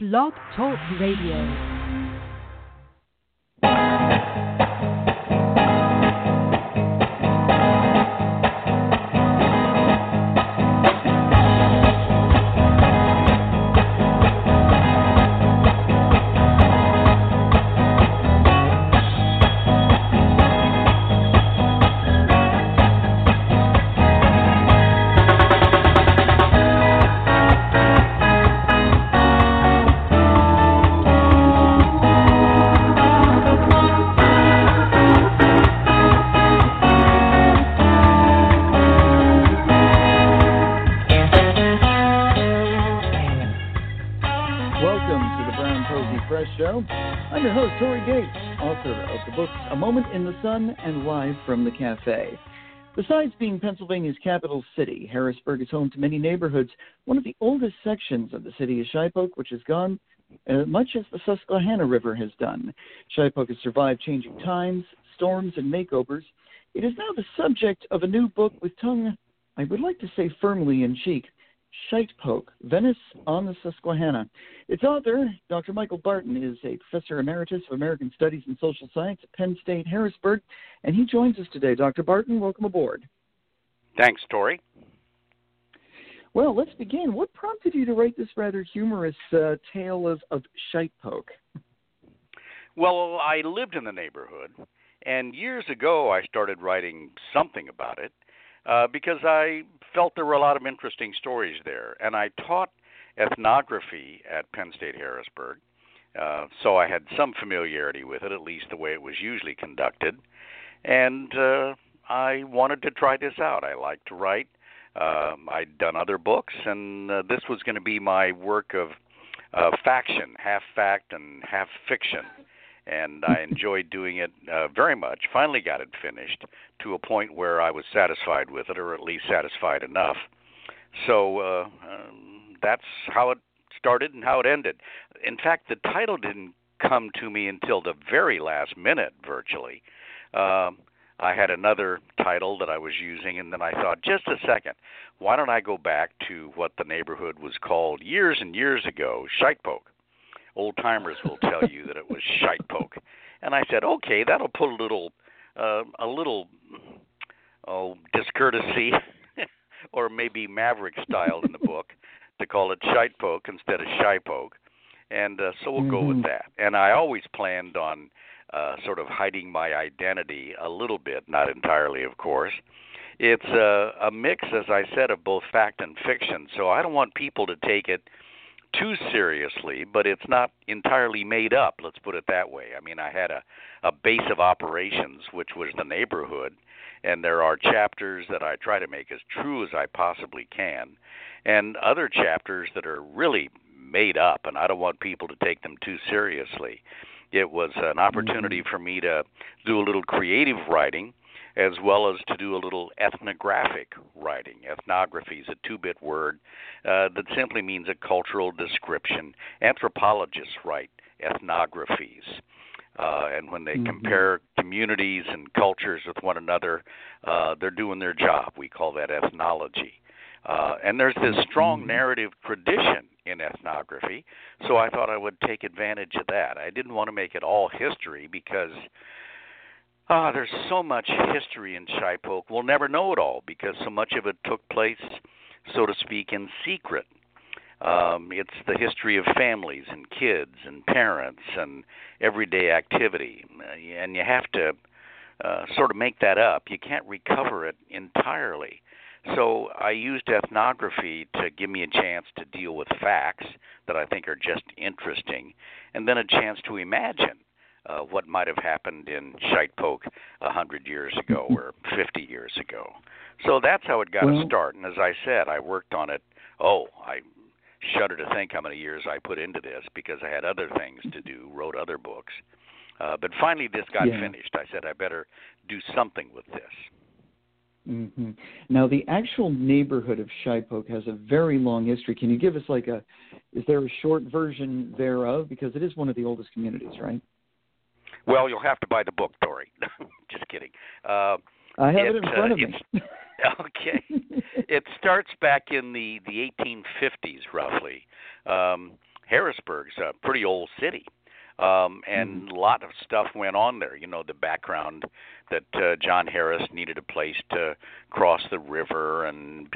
Blog Talk Radio. Books A Moment in the Sun and Live from the Cafe. Besides being Pennsylvania's capital city, Harrisburg is home to many neighborhoods. One of the oldest sections of the city is Shipoke, which has gone uh, much as the Susquehanna River has done. Shipoke has survived changing times, storms, and makeovers. It is now the subject of a new book with tongue, I would like to say firmly in cheek, Shitepoke, Venice on the Susquehanna. Its author, Dr. Michael Barton, is a professor emeritus of American Studies and Social Science at Penn State Harrisburg, and he joins us today. Dr. Barton, welcome aboard. Thanks, Tory. Well, let's begin. What prompted you to write this rather humorous uh, tale of, of Shitepoke? Well, I lived in the neighborhood, and years ago I started writing something about it uh, because I felt there were a lot of interesting stories there. And I taught ethnography at Penn State Harrisburg, uh, so I had some familiarity with it, at least the way it was usually conducted. And uh, I wanted to try this out. I like to write. Um, I'd done other books, and uh, this was going to be my work of uh, faction, half fact and half fiction and I enjoyed doing it uh, very much. Finally, got it finished to a point where I was satisfied with it, or at least satisfied enough. So uh, um, that's how it started and how it ended. In fact, the title didn't come to me until the very last minute, virtually. Um, I had another title that I was using, and then I thought, just a second, why don't I go back to what the neighborhood was called years and years ago, Shitepoke old timers will tell you that it was shite poke. And I said, okay, that'll put a little, uh, a little, oh, discourtesy, or maybe maverick style in the book to call it shite poke instead of shy poke. And uh, so we'll mm-hmm. go with that. And I always planned on uh, sort of hiding my identity a little bit, not entirely, of course. It's a, a mix, as I said, of both fact and fiction. So I don't want people to take it too seriously, but it's not entirely made up. Let's put it that way. I mean, I had a a base of operations, which was the neighborhood, and there are chapters that I try to make as true as I possibly can, and other chapters that are really made up, and I don't want people to take them too seriously. It was an opportunity Mm-hmm. for me to do a little creative writing as well as to do a little ethnographic writing. Ethnography is a two bit word uh, that simply means a cultural description. Anthropologists write ethnographies. Uh, and when they Mhm. compare communities and cultures with one another, uh, they're doing their job. We call that ethnology. Uh, and there's this strong Mhm. narrative tradition in ethnography, so I thought I would take advantage of that. I didn't want to make it all history because Ah, there's so much history in Shipoke. We'll never know it all because so much of it took place, so to speak, in secret. Um, it's the history of families and kids and parents and everyday activity, Uh, and you have to uh, sort of make that up. You can't recover it entirely. So I used ethnography to give me a chance to deal with facts that I think are just interesting, and then a chance to imagine uh, what might have happened in Shitepoke a hundred years ago or fifty years ago. So that's how it got Well- a start. And as I said, I worked on it. Oh, I shudder to think how many years I put into this because I had other things to do, wrote other books. Uh, but finally, this got Yeah. finished. I said I better do something with this. hmm Now, the actual neighborhood of Shipoke has a very long history. Can you give us like a? Is there a short version thereof? Because it is one of the oldest communities, right? Well, you'll have to buy the book, Tory. Just kidding. Uh, I have it, It, in uh, front of me. okay. it starts back in the the 1850s, roughly. Um, Harrisburg's a pretty old city. Um, and Mhm. a lot of stuff went on there. You know, the background that uh, John Harris needed a place to cross the river and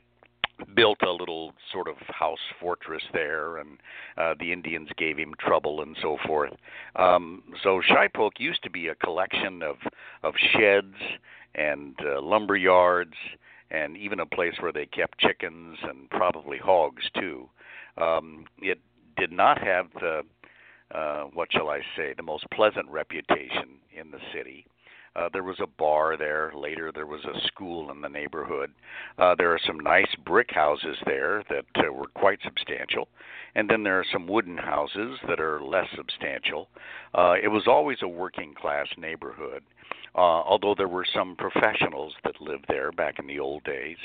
built a little sort of house fortress there, and uh, the Indians gave him trouble and so forth. Um, so Shipoke used to be a collection of of sheds and uh, lumber yards, and even a place where they kept chickens and probably hogs too. Um, it did not have the uh, what shall I say, the most pleasant reputation in the city. Uh, there was a bar there. Later, there was a school in the neighborhood. Uh, there are some nice brick houses there that uh, were quite substantial, and then there are some wooden houses that are less substantial. Uh, it was always a working class neighborhood, uh, although there were some professionals that lived there back in the old days.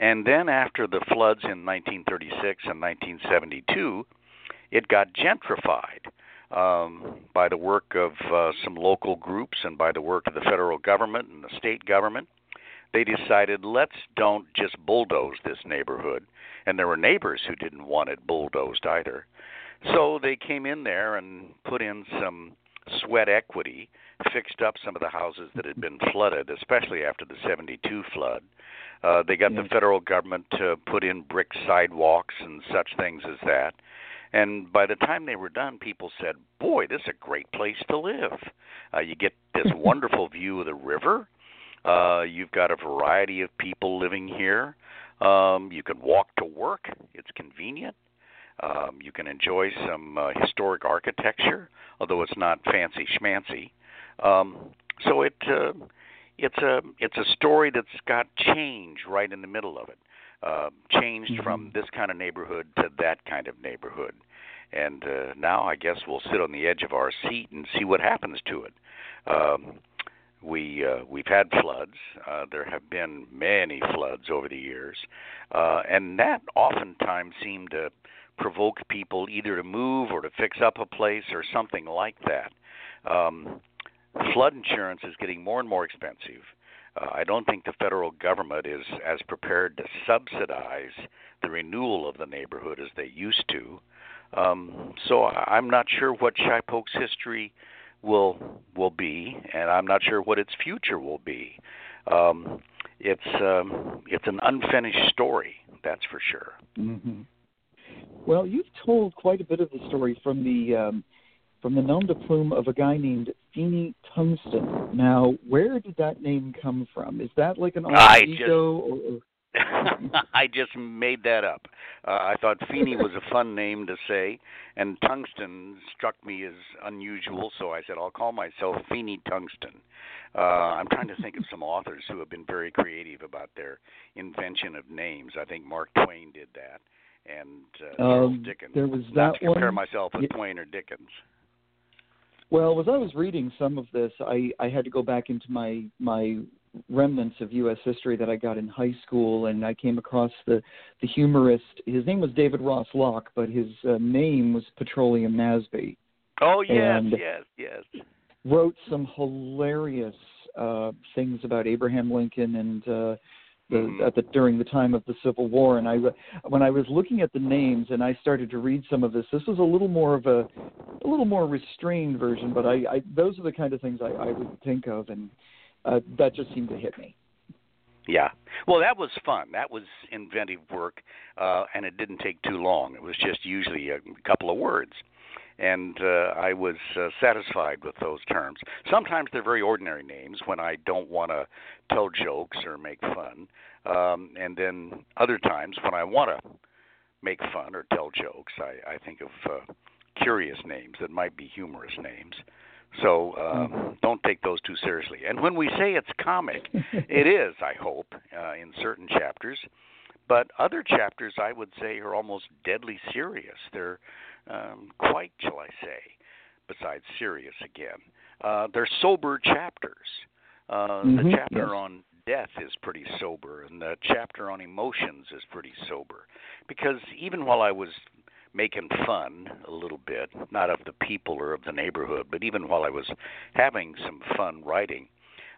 And then after the floods in 1936 and 1972, it got gentrified um, by the work of uh, some local groups and by the work of the federal government and the state government. They decided let's don't just bulldoze this neighborhood, and there were neighbors who didn't want it bulldozed either. So they came in there and put in some sweat equity, fixed up some of the houses that had been flooded, especially after the 72 flood. Uh, they got the federal government to put in brick sidewalks and such things as that. And by the time they were done, people said, "Boy, this is a great place to live. Uh, you get this wonderful view of the river. Uh, you've got a variety of people living here. Um, you can walk to work. It's convenient. Um, you can enjoy some uh, historic architecture, although it's not fancy schmancy. Um, so it uh, it's a it's a story that's got change right in the middle of it. Uh, changed Mhm. from this kind of neighborhood to that kind of neighborhood, and uh, now I guess we'll sit on the edge of our seat and see what happens to it. Um, we uh, we've had floods. Uh, there have been many floods over the years, uh, and that oftentimes seemed to provoke people either to move or to fix up a place or something like that. Um, flood insurance is getting more and more expensive. Uh, I don't think the federal government is as prepared to subsidize the renewal of the neighborhood as they used to. Um, so I'm not sure what Shipoke's history will will be, and I'm not sure what its future will be. Um, it's um, it's an unfinished story, that's for sure. hmm Well, you've told quite a bit of the story from the um, from the nom de plume of a guy named Feeney Tungsten. Now, where did that name come from? Is that like an alter I ego? Or, or, I just made that up. Uh, I thought Feeney was a fun name to say, and Tungsten struck me as unusual, so I said I'll call myself Feeney Tungsten. Uh, I'm trying to think of some authors who have been very creative about their invention of names. I think Mark Twain did that, and uh, Charles Um, Dickens. there was that Not to compare one. myself with Yeah. Twain or Dickens. Well, as I was reading some of this, I, I had to go back into my my remnants of U.S. history that I got in high school, and I came across the the humorist. His name was David Ross Locke, but his uh, name was Petroleum Nasby. Oh yes, And- yes, yes. Wrote some hilarious uh, things about Abraham Lincoln and uh, the, Mhm. at the during the time of the Civil War. And I when I was looking at the names and I started to read some of this, this was a little more of a a little more restrained version. But I, I those are the kind of things I, I would think of, and uh, that just seemed to hit me. Yeah. Well, that was fun. That was inventive work, uh, and it didn't take too long. It was just usually a couple of words. And uh, I was uh, satisfied with those terms. Sometimes they're very ordinary names when I don't want to tell jokes or make fun. Um, and then other times when I want to make fun or tell jokes, I, I think of uh, curious names that might be humorous names. So um, don't take those too seriously. And when we say it's comic, it is, I hope, uh, in certain chapters. But other chapters, I would say, are almost deadly serious. They're um, quite, shall I say, besides serious again, uh, they're sober chapters. Uh, Mhm, the chapter yes. on death is pretty sober, and the chapter on emotions is pretty sober. Because even while I was making fun a little bit, not of the people or of the neighborhood, but even while I was having some fun writing,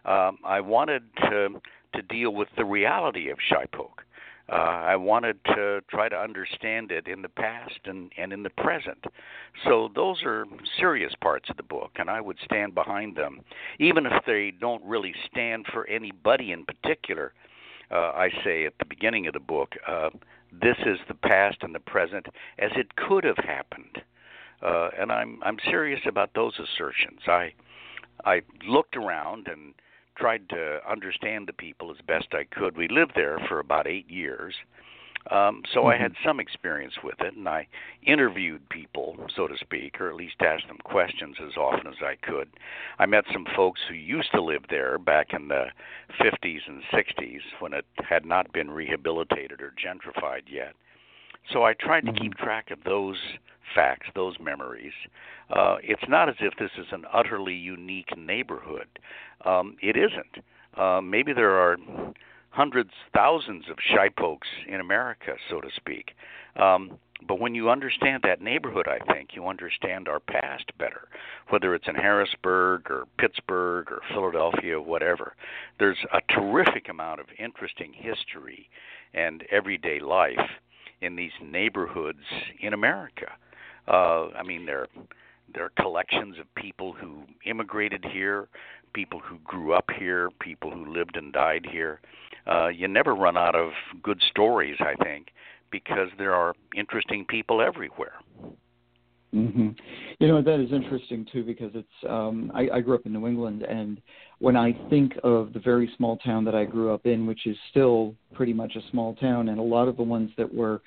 um, I wanted to to deal with the reality of Shipoke. Uh, I wanted to try to understand it in the past and, and in the present. So those are serious parts of the book, and I would stand behind them, even if they don't really stand for anybody in particular. Uh, I say at the beginning of the book, uh, this is the past and the present as it could have happened, uh, and I'm I'm serious about those assertions. I I looked around and tried to understand the people as best I could. We lived there for about eight years, um, so mm-hmm. I had some experience with it, and I interviewed people, so to speak, or at least asked them questions as often as I could. I met some folks who used to live there back in the 50s and 60s when it had not been rehabilitated or gentrified yet. So I tried to mm-hmm. keep track of those facts, those memories. Uh, it's not as if this is an utterly unique neighborhood. Um, it isn't. Uh, maybe there are hundreds, thousands of Shipokes in America, so to speak. Um, but when you understand that neighborhood, I think you understand our past better, whether it's in Harrisburg or Pittsburgh or Philadelphia, whatever. There's a terrific amount of interesting history and everyday life in these neighborhoods in America. Uh, I mean, there there are collections of people who immigrated here, people who grew up here, people who lived and died here. Uh, you never run out of good stories, I think, because there are interesting people everywhere. Mm-hmm. You know that is interesting too because it's um, I, I grew up in New England and when I think of the very small town that I grew up in, which is still pretty much a small town, and a lot of the ones that were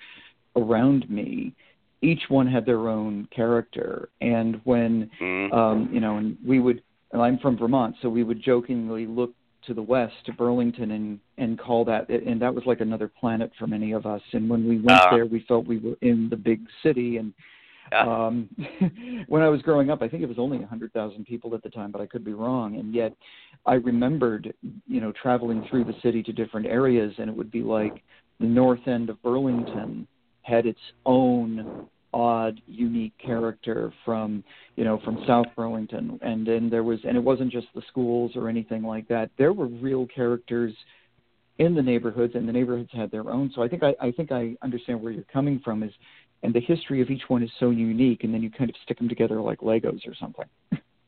around me, each one had their own character. And when mm-hmm. um, you know, and we would I'm from Vermont, so we would jokingly look to the west to Burlington and and call that and that was like another planet for many of us. And when we went uh, there, we felt we were in the big city. And um, when I was growing up, I think it was only a hundred thousand people at the time, but I could be wrong. And yet, I remembered, you know, traveling through the city to different areas, and it would be like the north end of Burlington had its own odd, unique character from you know from South Burlington, and then there was, and it wasn't just the schools or anything like that. There were real characters in the neighborhoods, and the neighborhoods had their own. So I think I, I think I understand where you're coming from. Is and the history of each one is so unique, and then you kind of stick them together like Legos or something.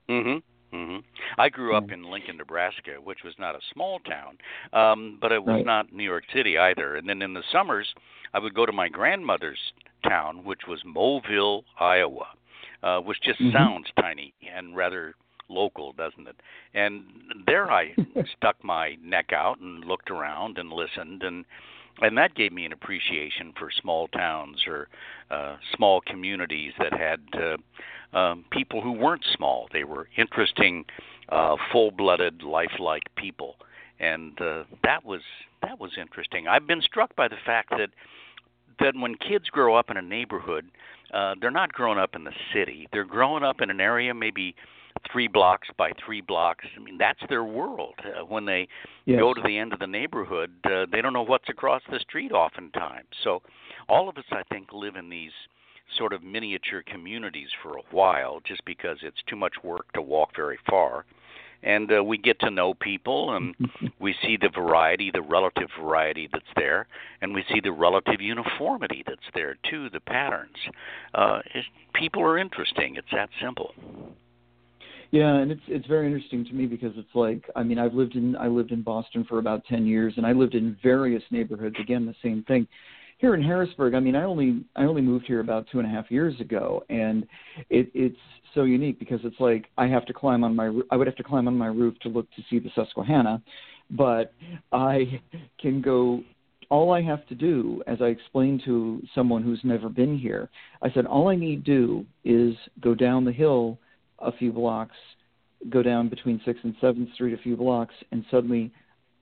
Mhm. Mhm. I grew up in Lincoln, Nebraska, which was not a small town, um, but it was right. not New York City either. And then in the summers, I would go to my grandmother's town, which was Moville, Iowa, uh, which just mm-hmm. sounds tiny and rather local, doesn't it? And there I stuck my neck out and looked around and listened and and that gave me an appreciation for small towns or uh, small communities that had uh, um, people who weren't small. They were interesting, uh, full-blooded, lifelike people, and uh, that was that was interesting. I've been struck by the fact that that when kids grow up in a neighborhood, uh, they're not growing up in the city. They're growing up in an area maybe three blocks by three blocks. I mean, that's their world. Uh, when they yes. go to the end of the neighborhood, uh, they don't know what's across the street oftentimes. So, all of us, I think, live in these sort of miniature communities for a while just because it's too much work to walk very far and uh, we get to know people and we see the variety the relative variety that's there and we see the relative uniformity that's there too the patterns uh, people are interesting it's that simple yeah, and it's it's very interesting to me because it's like I mean I've lived in I lived in Boston for about ten years and I lived in various neighborhoods. Again, the same thing here in Harrisburg, I mean, I only I only moved here about two and a half years ago, and it, it's so unique because it's like I have to climb on my I would have to climb on my roof to look to see the Susquehanna, but I can go. All I have to do, as I explained to someone who's never been here, I said all I need to do is go down the hill a few blocks, go down between Sixth and Seventh Street a few blocks, and suddenly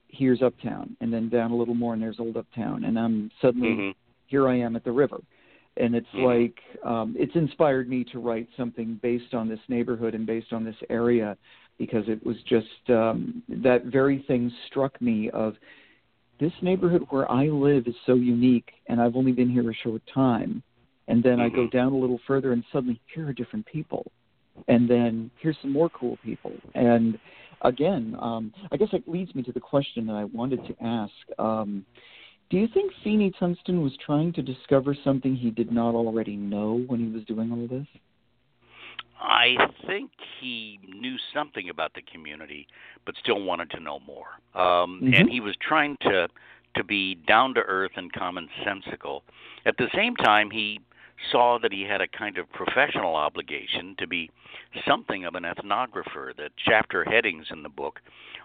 here's uptown and then down a little more and there's old uptown and i'm suddenly mm-hmm. here i am at the river and it's mm-hmm. like um it's inspired me to write something based on this neighborhood and based on this area because it was just um that very thing struck me of this neighborhood where i live is so unique and i've only been here a short time and then mm-hmm. i go mm-hmm. down a little further and suddenly here are different people and then here's some more cool people and again, um, I guess it leads me to the question that I wanted to ask. Um, Do you think Feeney Tunstall was trying to discover something he did not already know when he was doing all this? I think he knew something about the community, but still wanted to know more. Um, mm-hmm. And he was trying to to be down to earth and commonsensical. At the same time, he saw that he had a kind of professional obligation to be something of an ethnographer. The chapter headings in the book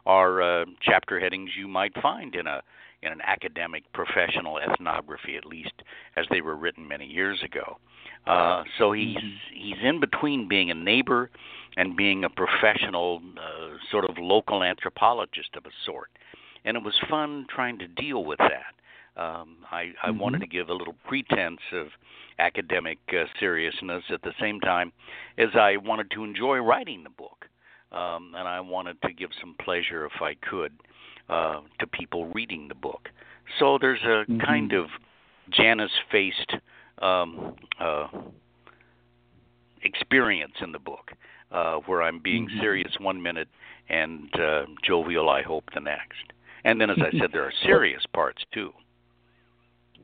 are uh, chapter headings you might find in a in an academic professional ethnography, at least as they were written many years ago. Uh, so he's mm-hmm. he's in between being a neighbor and being a professional, uh, sort of local anthropologist of a sort, and it was fun trying to deal with that. Um, I, I mm-hmm. wanted to give a little pretense of academic uh, seriousness at the same time as I wanted to enjoy writing the book, um, and I wanted to give some pleasure, if I could, uh, to people reading the book. So there's a mm-hmm. kind of Janus-faced um, uh, experience in the book, uh, where I'm being mm-hmm. serious one minute and uh, jovial, I hope, the next. And then, as I said, there are serious parts too.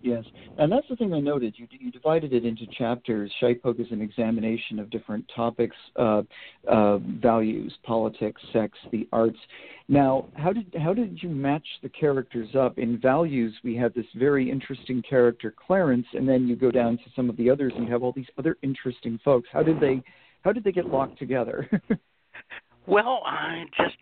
Yes, and that's the thing I noted. You you divided it into chapters. Shitepoke is an examination of different topics, uh, uh, values, politics, sex, the arts. Now, how did how did you match the characters up? In values, we have this very interesting character, Clarence, and then you go down to some of the others, and you have all these other interesting folks. How did they how did they get locked together? Well, I just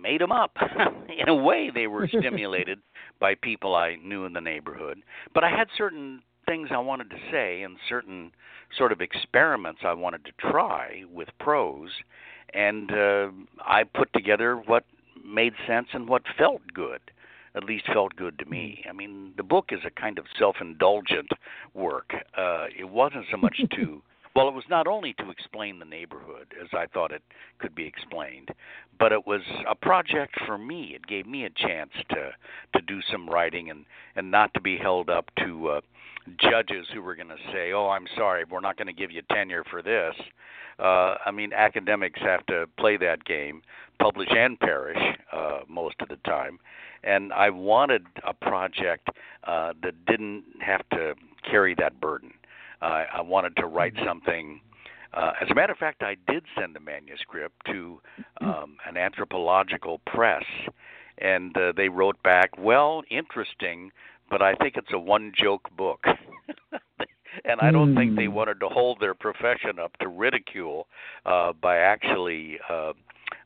made them up. in a way, they were stimulated by people I knew in the neighborhood. But I had certain things I wanted to say and certain sort of experiments I wanted to try with prose, and uh, I put together what made sense and what felt good. At least felt good to me. I mean, the book is a kind of self-indulgent work. Uh, it wasn't so much to well, it was not only to explain the neighborhood as I thought it could be explained, but it was a project for me. It gave me a chance to to do some writing and and not to be held up to uh, judges who were going to say, "Oh, I'm sorry, we're not going to give you tenure for this." Uh, I mean, academics have to play that game, publish and perish uh, most of the time. And I wanted a project uh, that didn't have to carry that burden. Uh, I wanted to write mm-hmm. something. Uh, as a matter of fact, I did send the manuscript to mm-hmm. um, an anthropological press, and uh, they wrote back, "Well, interesting, but I think it's a one-joke book." and I don't mm. think they mm. wanted to hold their profession up to ridicule uh, by actually uh,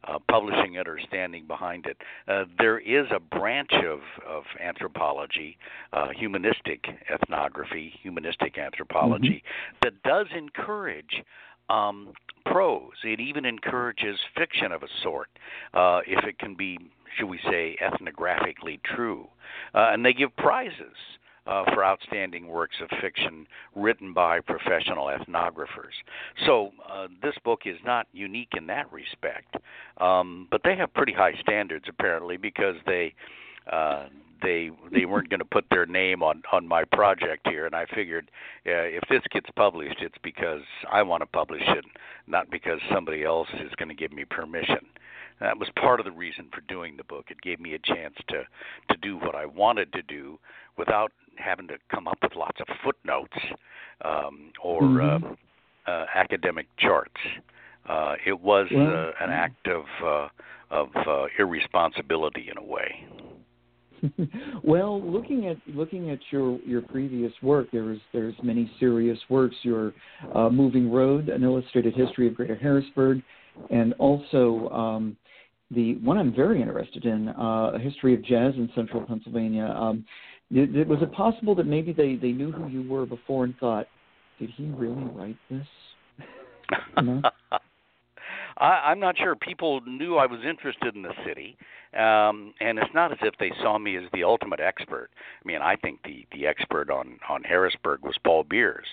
uh, publishing it or standing behind it. Uh, there is a branch of, of anthropology, uh, humanistic ethnography, humanistic anthropology, mm-hmm. that does encourage um, prose. It even encourages fiction of a sort, uh, if it can be, should we say, ethnographically true. Uh, and they give prizes uh, for outstanding works of fiction written by professional ethnographers. So uh, this book is not unique in that respect, um, but they have pretty high standards apparently because they. Uh, they they weren't going to put their name on on my project here and i figured uh, if this gets published it's because i want to publish it not because somebody else is going to give me permission that was part of the reason for doing the book it gave me a chance to to do what i wanted to do without having to come up with lots of footnotes um, or mm-hmm. uh, uh, academic charts. Uh, it was well, uh, an act of uh, of uh, irresponsibility in a way. well, looking at looking at your your previous work, there's there's many serious works. Your uh, Moving Road, an illustrated history of Greater Harrisburg, and also um, the one I'm very interested in, uh, a history of jazz in Central Pennsylvania. Um, was it possible that maybe they they knew who you were before and thought, did he really write this? I, I'm not sure. People knew I was interested in the city, um, and it's not as if they saw me as the ultimate expert. I mean, I think the the expert on on Harrisburg was Paul Beers,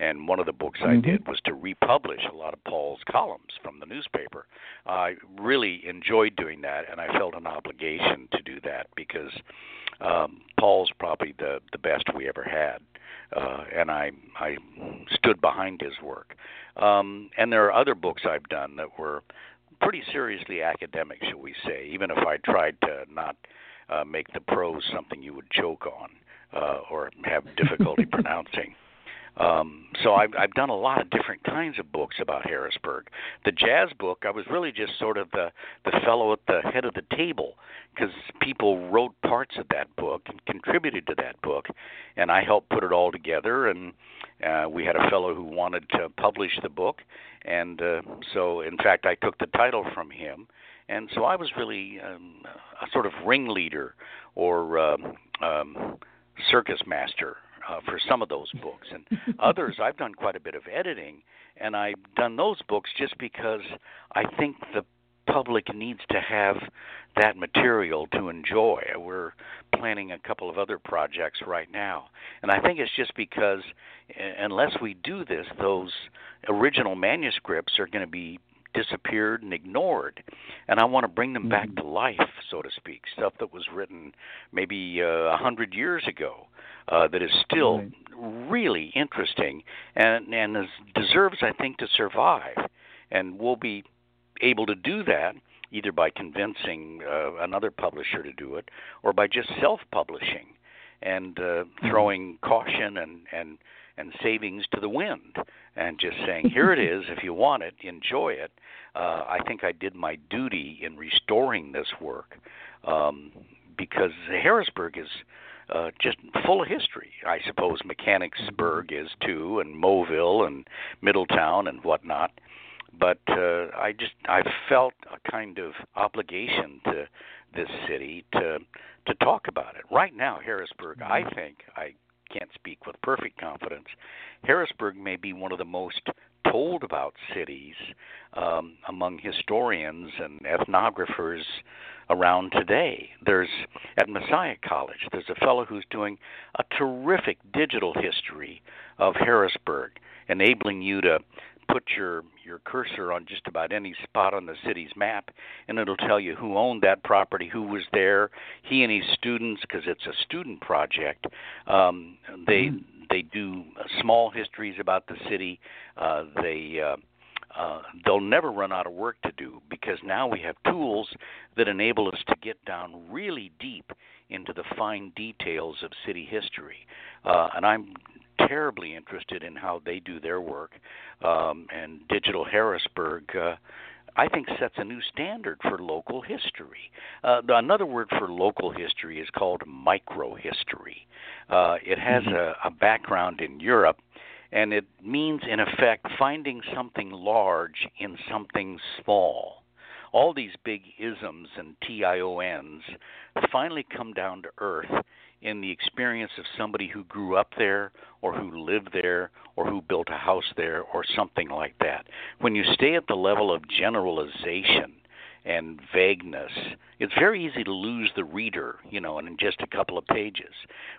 and one of the books mm-hmm. I did was to republish a lot of Paul's columns from the newspaper. I really enjoyed doing that, and I felt an obligation to do that because um, Paul's probably the the best we ever had, uh, and I I stood behind his work. Um, and there are other books I've done that were pretty seriously academic, shall we say, even if I tried to not uh, make the prose something you would joke on. uh, or have difficulty pronouncing. Um, so I've, I've done a lot of different kinds of books about Harrisburg. The jazz book, I was really just sort of the the fellow at the head of the table because people wrote parts of that book and contributed to that book, and I helped put it all together. And uh, we had a fellow who wanted to publish the book, and uh, so in fact I took the title from him. And so I was really um, a sort of ringleader or um, um, circus master uh, for some of those books, and others I've done quite a bit of editing, and I've done those books just because I think the public needs to have that material to enjoy. We're planning a couple of other projects right now, and I think it's just because unless we do this, those original manuscripts are going to be disappeared and ignored and i want to bring them back mm-hmm. to life so to speak stuff that was written maybe uh, a uh, hundred years ago uh, that is still right. really interesting and and is, deserves, I think, to survive. And we'll be able to do that either by convincing uh, another publisher to do it or by just self-publishing and uh, mm-hmm. throwing caution and and and savings to the wind and just saying here it is if you want it enjoy it uh, i think i did my duty in restoring this work um, because harrisburg is uh, just full of history. I suppose Mechanicsburg is too, and Moville and Middletown and whatnot. But uh, I just I felt a kind of obligation to this city to to talk about it. Right now, Harrisburg, I mm-hmm. think I can't speak with perfect confidence. Harrisburg may be one of the most told about cities um, among historians and ethnographers around today. There's at Messiah College, there's a fellow who's doing a terrific digital history of Harrisburg, enabling you to put your your cursor on just about any spot on the city's map and it'll tell you who owned that property who was there he and his students because it's a student project um, they mm. they do small histories about the city uh, they uh, uh, they'll never run out of work to do because now we have tools that enable us to get down really deep into the fine details of city history. Uh, and I'm terribly interested in how they do their work. Um, and Digital Harrisburg, uh, I think, sets a new standard for local history. Uh, another word for local history is called microhistory. Uh, it has mm-hmm. a, a background in Europe and it means in effect finding something large in something small. All these big isms and TIONs finally come down to earth in the experience of somebody who grew up there or who lived there or who built a house there or something like that. When you stay at the level of generalization and vagueness, it's very easy to lose the reader, you know, in just a couple of pages.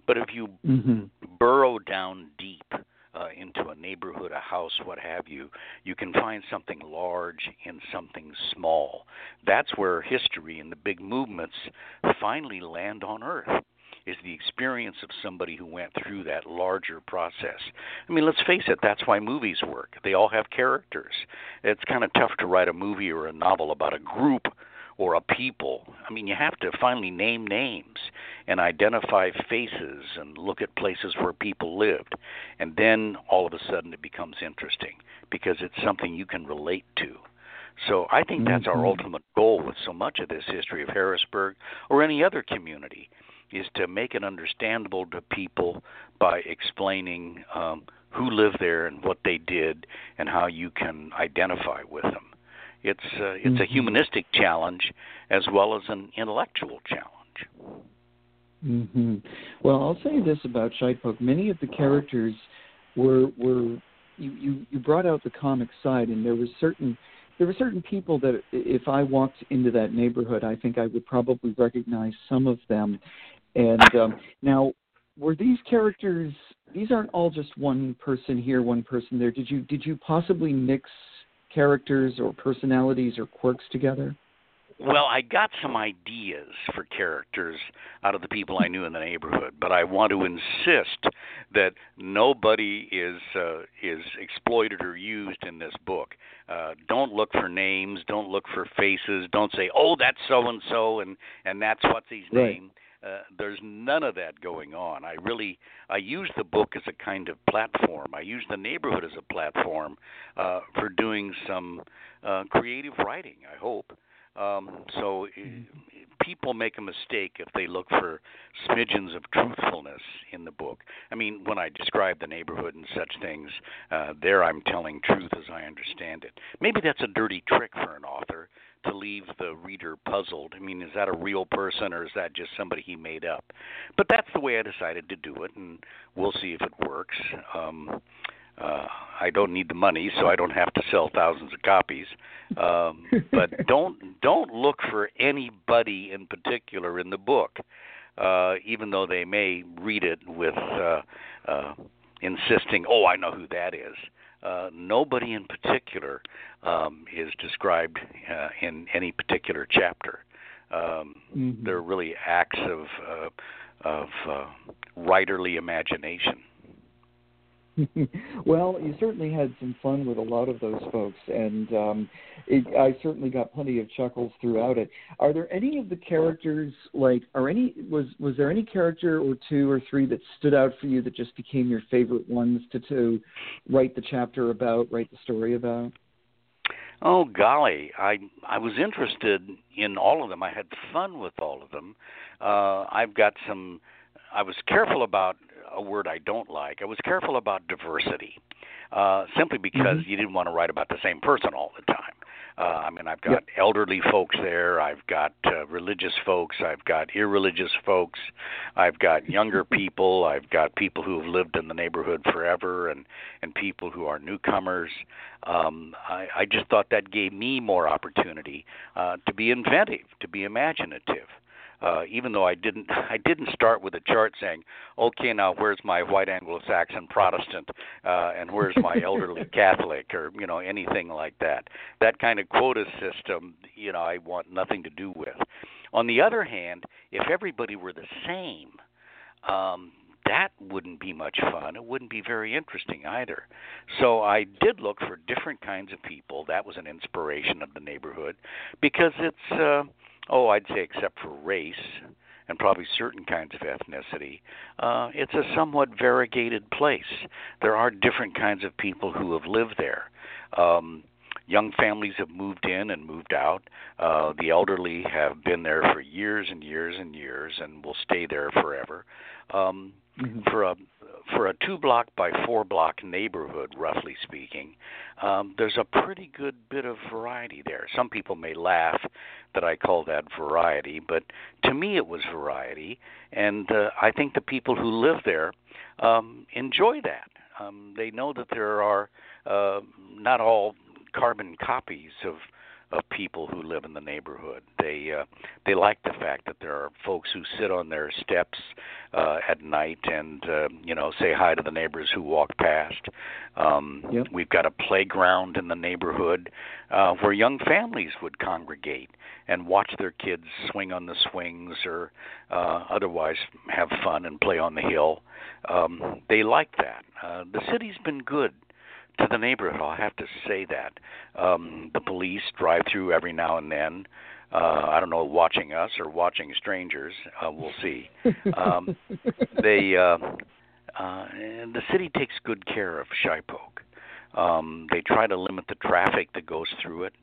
But if you mm-hmm. burrow down deep, uh, into a neighborhood, a house, what have you, you can find something large in something small. That's where history and the big movements finally land on Earth. Is the experience of somebody who went through that larger process. I mean, let's face it, that's why movies work. They all have characters. It's kind of tough to write a movie or a novel about a group or a people. I mean, you have to finally name names and identify faces and look at places where people lived. And then all of a sudden it becomes interesting because it's something you can relate to. So I think that's our mm-hmm. ultimate goal with so much of this history of Harrisburg or any other community is to make it understandable to people by explaining um, who lived there and what they did and how you can identify with them. It's uh, it's mm-hmm. a humanistic challenge as well as an intellectual challenge. Mm-hmm. Well, I'll say this about Shitepoke: many of the characters were were you, you you brought out the comic side, and there was certain there were certain people that if I walked into that neighborhood, I think I would probably recognize some of them. And um, now, were these characters? These aren't all just one person here, one person there. Did you did you possibly mix characters or personalities or quirks together? Well, I got some ideas for characters out of the people I knew in the neighborhood, but I want to insist that nobody is uh, is exploited or used in this book. Uh, don't look for names, don't look for faces, don't say, "Oh, that's so and so," and and that's what's his right. name. Uh, there's none of that going on. I really I use the book as a kind of platform. I use the neighborhood as a platform uh, for doing some uh, creative writing. I hope. Um, so mm-hmm. people make a mistake if they look for smidgens of truthfulness in the book. I mean, when I describe the neighborhood and such things, uh, there I'm telling truth as I understand it. Maybe that's a dirty trick for an author to leave the reader puzzled. I mean, is that a real person or is that just somebody he made up? But that's the way I decided to do it, and we'll see if it works. Um, uh, I don't need the money, so I don't have to sell thousands of copies. Um, but don't don't look for anybody in particular in the book, uh, even though they may read it with uh, uh, insisting, "Oh, I know who that is." Uh, nobody in particular um, is described uh, in any particular chapter. Um, mm-hmm. They're really acts of uh, of uh, writerly imagination. well, you certainly had some fun with a lot of those folks, and um, it, I certainly got plenty of chuckles throughout it. Are there any of the characters like, are any was was there any character or two or three that stood out for you that just became your favorite ones to to write the chapter about, write the story about? Oh golly, I I was interested in all of them. I had fun with all of them. Uh, I've got some. I was careful about a word I don't like. I was careful about diversity, uh, simply because mm-hmm. you didn't want to write about the same person all the time. Uh, I mean, I've got yep. elderly folks there. I've got uh, religious folks. I've got irreligious folks. I've got younger people. I've got people who have lived in the neighborhood forever, and and people who are newcomers. Um, I, I just thought that gave me more opportunity uh, to be inventive, to be imaginative uh, even though I didn't I didn't start with a chart saying, okay, now where's my white Anglo-Saxon Protestant uh, and where's my elderly Catholic or you know anything like that. That kind of quota system, you know, I want nothing to do with. On the other hand, if everybody were the same, um, that wouldn't be much fun. It wouldn't be very interesting either. So I did look for different kinds of people. That was an inspiration of the neighborhood because it's uh oh, I'd say except for race and probably certain kinds of ethnicity, uh, it's a somewhat variegated place. There are different kinds of people who have lived there. Um, young families have moved in and moved out. Uh, the elderly have been there for years and years and years and will stay there forever. Um, mm-hmm. For a for a two block by four block neighborhood, roughly speaking, um, there's a pretty good bit of variety there. Some people may laugh that I call that variety, but to me it was variety, and uh, I think the people who live there um, enjoy that. Um, they know that there are uh, not all carbon copies of of people who live in the neighborhood. They uh, they like the fact that there are folks who sit on their steps uh, at night and uh, you know say hi to the neighbors who walk past. Um, yep. We've got a playground in the neighborhood uh, where young families would congregate and watch their kids swing on the swings or uh, otherwise have fun and play on the hill. Um, they like that. Uh, the city's been good to the neighborhood. I'll have to say that. Um, the police drive through every now and then. Uh, I don't know, watching us or watching strangers. Uh, we'll see. Um, they, uh, uh, the city takes good care of Shipoke. Um, they try to limit the traffic that goes through it.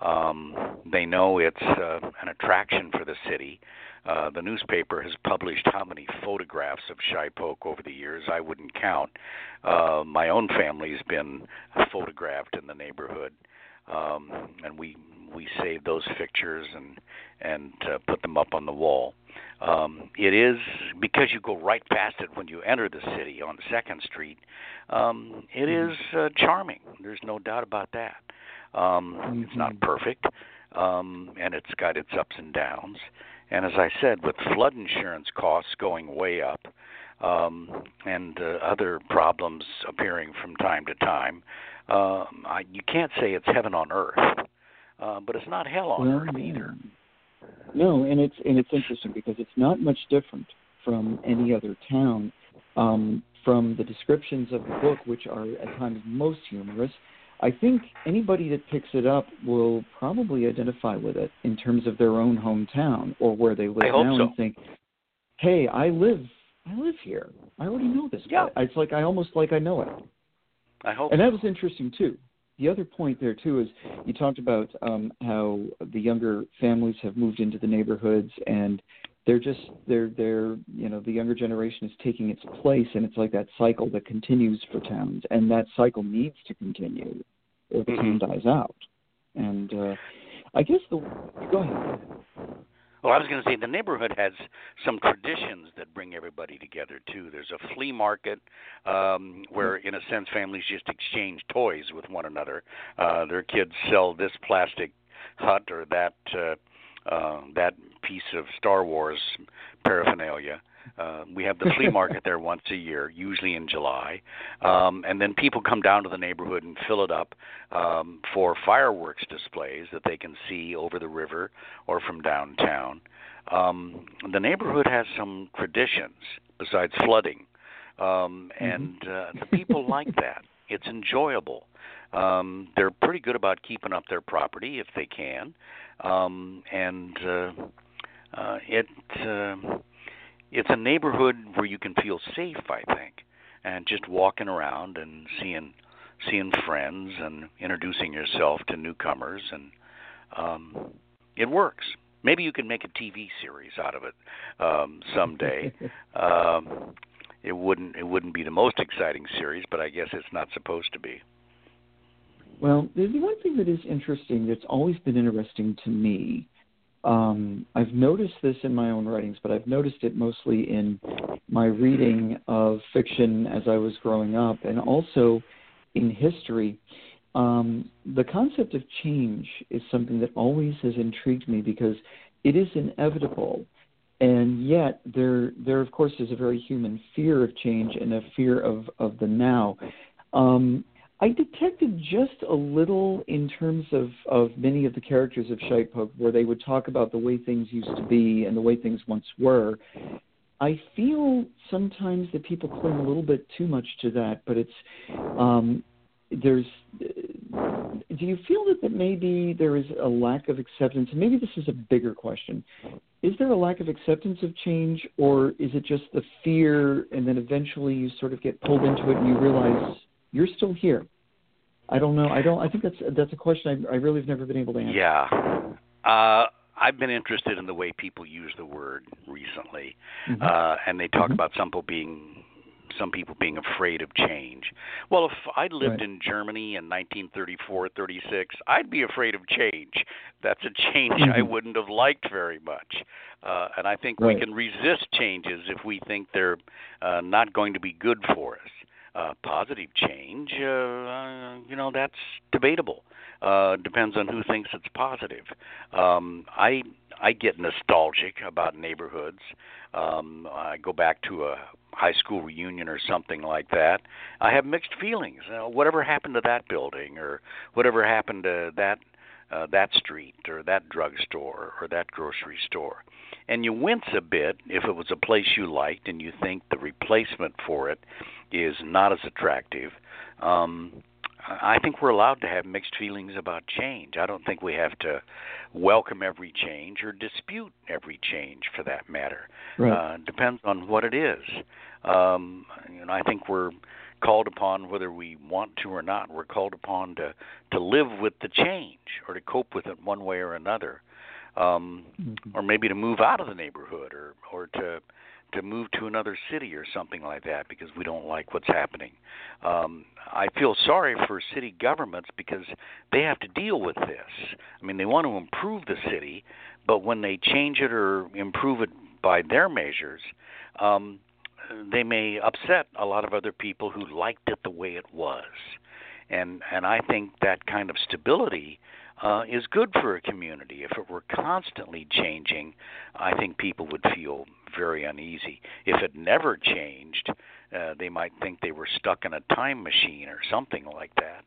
Um, they know it's uh, an attraction for the city. Uh, the newspaper has published how many photographs of Shipoke over the years. I wouldn't count. Uh, my own family's been photographed in the neighborhood, um, and we we save those pictures and and uh, put them up on the wall. Um, it is because you go right past it when you enter the city on Second Street. Um, it mm-hmm. uh, charming. There's no doubt about that. Um, mm-hmm. It's not perfect, um, and it's got its ups and downs. And as I said, with flood insurance costs going way up um, and uh, other problems appearing from time to time, uh, I, you can't say it's heaven on earth, uh, but it's not hell on well, earth either. No, and it's and it's interesting because it's not much different from any other town. Um, from the descriptions of the book, which are at times most humorous, I think anybody that picks it up will probably identify with it in terms of their own hometown or where they live now so. and think, hey, I live I live here. I already know this. Yeah. It's like I almost like I know it. I hope. And that was interesting too. The other point there too is you talked about um, how the younger families have moved into the neighborhoods and they're just they're they're you know the younger generation is taking its place and it's like that cycle that continues for towns and that cycle needs to continue or the town dies out. And uh, I guess the go ahead. Well, I was going to say the neighborhood has some traditions that bring everybody together too. There's a flea market um, where, in a sense, families just exchange toys with one another. Uh, their kids sell this plastic hut or that uh, uh, that piece of Star Wars paraphernalia. Uh, we have the flea market there once a year, usually in July, um, and then people come down to the neighborhood and fill it up um, for fireworks displays that they can see over the river or from downtown. Um, the neighborhood has some traditions besides flooding, um, and uh, the people like that. It's enjoyable. Um, they're pretty good about keeping up their property if they can, um, and uh, uh, it. Uh, it's a neighborhood where you can feel safe, I think, and just walking around and seeing seeing friends and introducing yourself to newcomers and um it works. Maybe you can make a TV series out of it um someday. um it wouldn't it wouldn't be the most exciting series, but I guess it's not supposed to be. Well, the one thing that is interesting that's always been interesting to me. Um, I've noticed this in my own writings, but I've noticed it mostly in my reading of fiction as I was growing up, and also in history. Um, the concept of change is something that always has intrigued me because it is inevitable, and yet there, there of course, is a very human fear of change and a fear of of the now. Um, I detected just a little in terms of, of many of the characters of Shitepoke where they would talk about the way things used to be and the way things once were. I feel sometimes that people cling a little bit too much to that, but it's um, there's. Do you feel that, that maybe there is a lack of acceptance? And maybe this is a bigger question. Is there a lack of acceptance of change, or is it just the fear, and then eventually you sort of get pulled into it and you realize you're still here. I don't know. I don't. I think that's that's a question I, I really have never been able to answer. Yeah. Uh I've been interested in the way people use the word recently. Mhm. Uh and they talk Mhm. about some people being some people being afraid of change. Well, if I'd lived Right. in Germany in 1934, 36, I'd be afraid of change. That's a change I Mhm. wouldn't have liked very much. Uh, and I think we can resist changes if we think they're uh, not going to be good for us. Uh, positive change, uh, uh, you know, that's debatable. Uh, depends on who thinks it's positive. Um, I I get nostalgic about neighborhoods. Um, I go back to a high school reunion or something like that. I have mixed feelings. Uh, whatever happened to that building, or whatever happened to that uh, that street, or that drugstore, or that grocery store, and you wince a bit if it was a place you liked and you think the replacement for it is not as attractive. Um, I think we're allowed to have mixed feelings about change. I don't think we have to welcome every change or dispute every change for that matter. Right. Uh, depends on what it is. Um, you know, I think we're called upon, whether we want to or not, we're called upon to to live with the change or to cope with it one way or another, um, Mhm. or maybe to move out of the neighborhood or or to to move to another city or something like that because we don't like what's happening. Um, I feel sorry for city governments because they have to deal with this. I mean, they want to improve the city, but when they change it or improve it by their measures, um, they may upset a lot of other people who liked it the way it was. And and I think that kind of stability uh, is good for a community. If it were constantly changing, I think people would feel very uneasy. If it never changed, uh, they might think they were stuck in a time machine or something like that.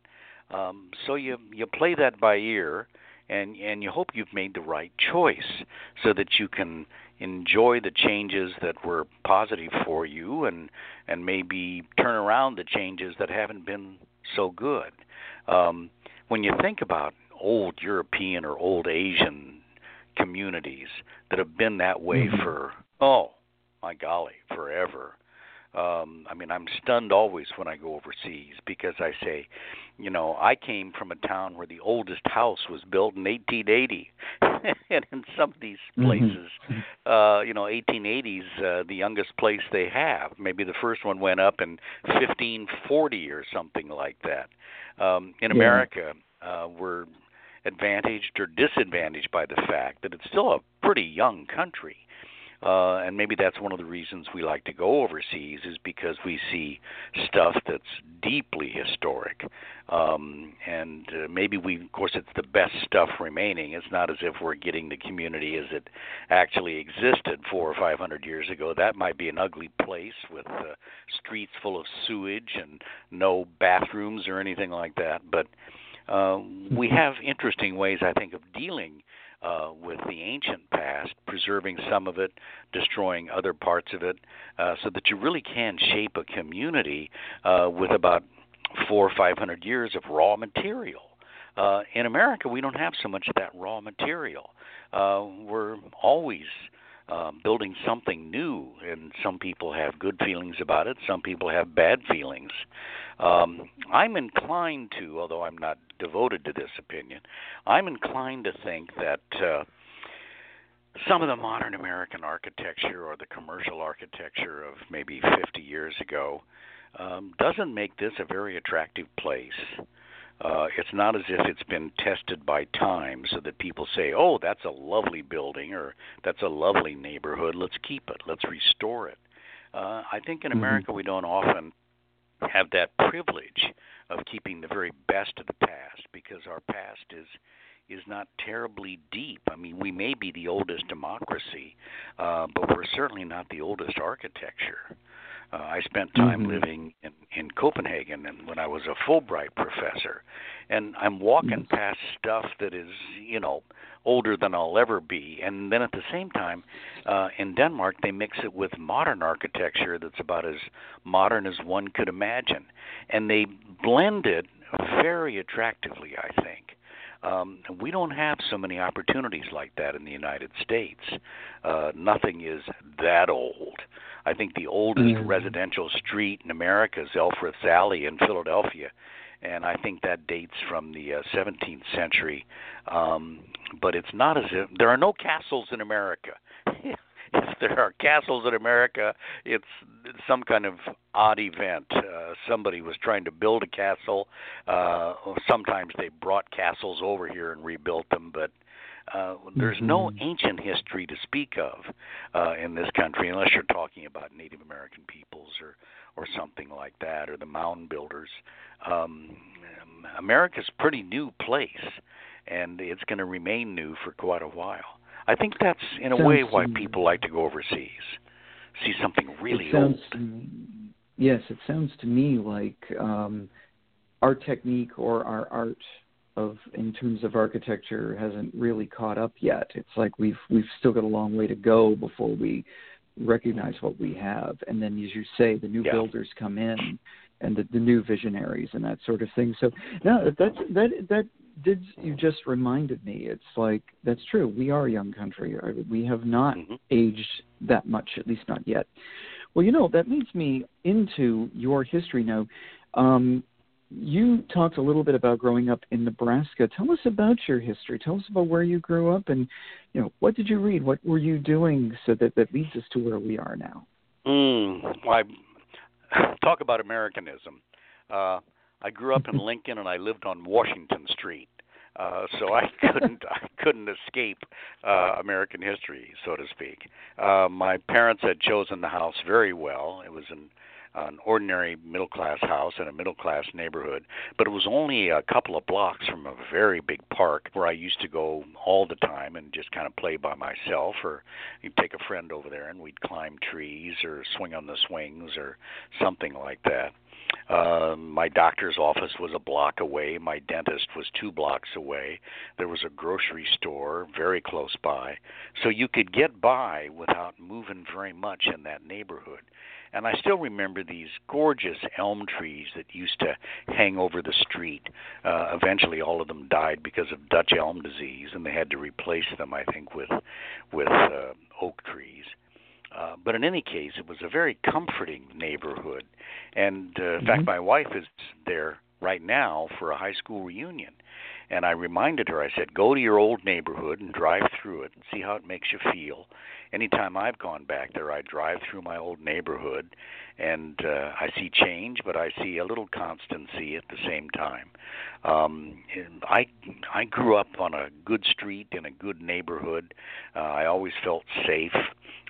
Um, so you you play that by ear, and and you hope you've made the right choice, so that you can enjoy the changes that were positive for you, and and maybe turn around the changes that haven't been so good. Um, when you think about old European or old Asian communities that have been that way Mhm. for oh my golly, forever. Um, I mean, I'm stunned always when I go overseas because I say, you know, I came from a town where the oldest house was built in 1880, and in some of these Mm-hmm. places, uh, you know, 1880s, uh, the youngest place they have. Maybe the first one went up in 1540 or something like that. Um, in Yeah. America, uh, we're advantaged or disadvantaged by the fact that it's still a pretty young country. Uh, and maybe that's one of the reasons we like to go overseas is because we see stuff that's deeply historic. Um, and uh, maybe we, of course, it's the best stuff remaining. It's not as if we're getting the community as it actually existed four or five hundred years ago. That might be an ugly place with uh, streets full of sewage and no bathrooms or anything like that. But uh, we have interesting ways, I think, of dealing uh, with the ancient past, preserving some of it, destroying other parts of it, uh, so that you really can shape a community uh, with about four or five hundred years of raw material. Uh, in America, we don't have so much of that raw material. Uh, we're always uh, building something new, and some people have good feelings about it. Some people have bad feelings. Um, I'm inclined to, although I'm not devoted to this opinion, I'm inclined to think that uh, some of the modern American architecture or the commercial architecture of maybe 50 years ago um, doesn't make this a very attractive place. Uh, it's not as if it's been tested by time so that people say, oh, that's a lovely building or that's a lovely neighborhood. Let's keep it. Let's restore it. Uh, I think in Mhm. America we don't often have that privilege of keeping the very best of the past because our past is is not terribly deep. I mean, we may be the oldest democracy, uh, but we're certainly not the oldest architecture. Uh, I spent time Mhm. living in, in Copenhagen and when I was a Fulbright professor, and I'm walking past stuff that is, you know, older than I'll ever be. And then at the same time, uh, in Denmark, they mix it with modern architecture that's about as modern as one could imagine, and they blend it very attractively. I think. Um, we don't have so many opportunities like that in the United States. Uh, nothing is that old. I think the oldest Mhm. residential street in America is Elfreth's Alley in Philadelphia, and I think that dates from the uh, 17th century. Um, but it's not as if there are no castles in America. if there are castles in America, it's some kind of odd event. Uh, somebody was trying to build a castle. Uh, sometimes they brought castles over here and rebuilt them, but uh, there's no Mhm. ancient history to speak of uh, in this country, unless you're talking about Native American peoples or or something like that, or the mound builders. Um, America's a pretty new place, and it's going to remain new for quite a while. I think that's in a way why people like to go overseas, see something really sounds old. yes, it sounds to me like um, our technique or our art of in terms of architecture hasn't really caught up yet. It's like we've we've still got a long way to go before we recognize what we have. And then, as you say, the new Yeah. builders come in and the, the new visionaries and that sort of thing. So no, that's that that did you just reminded me. It's like that's true. We are a young country. We have not Mhm. aged that much, at least not yet. Well, you know that leads me into your history now. Um, you talked a little bit about growing up in Nebraska. Tell us about your history. Tell us about where you grew up, and you know what did you read? What were you doing so that that leads us to where we are now? Mm, well, I talk about Americanism. Uh, I grew up in Lincoln and I lived on Washington Street, uh, so I couldn't I couldn't escape uh, American history, so to speak. Uh, my parents had chosen the house very well. It was an an ordinary middle class house in a middle class neighborhood, but it was only a couple of blocks from a very big park where I used to go all the time and just kind of play by myself or you'd take a friend over there and we'd climb trees or swing on the swings or something like that. Uh, my doctor's office was a block away. My dentist was two blocks away. There was a grocery store very close by. So you could get by without moving very much in that neighborhood. And I still remember these gorgeous elm trees that used to hang over the street. Uh, eventually, all of them died because of Dutch elm disease, and they had to replace them, I think, with with uh, oak trees. Uh, but in any case, it was a very comforting neighborhood. And uh, in mm-hmm. fact, my wife is there right now for a high school reunion. And I reminded her, I said, go to your old neighborhood and drive through it and see how it makes you feel. Anytime I've gone back there, I drive through my old neighborhood and uh, I see change, but I see a little constancy at the same time. Um, I I grew up on a good street in a good neighborhood. Uh, I always felt safe.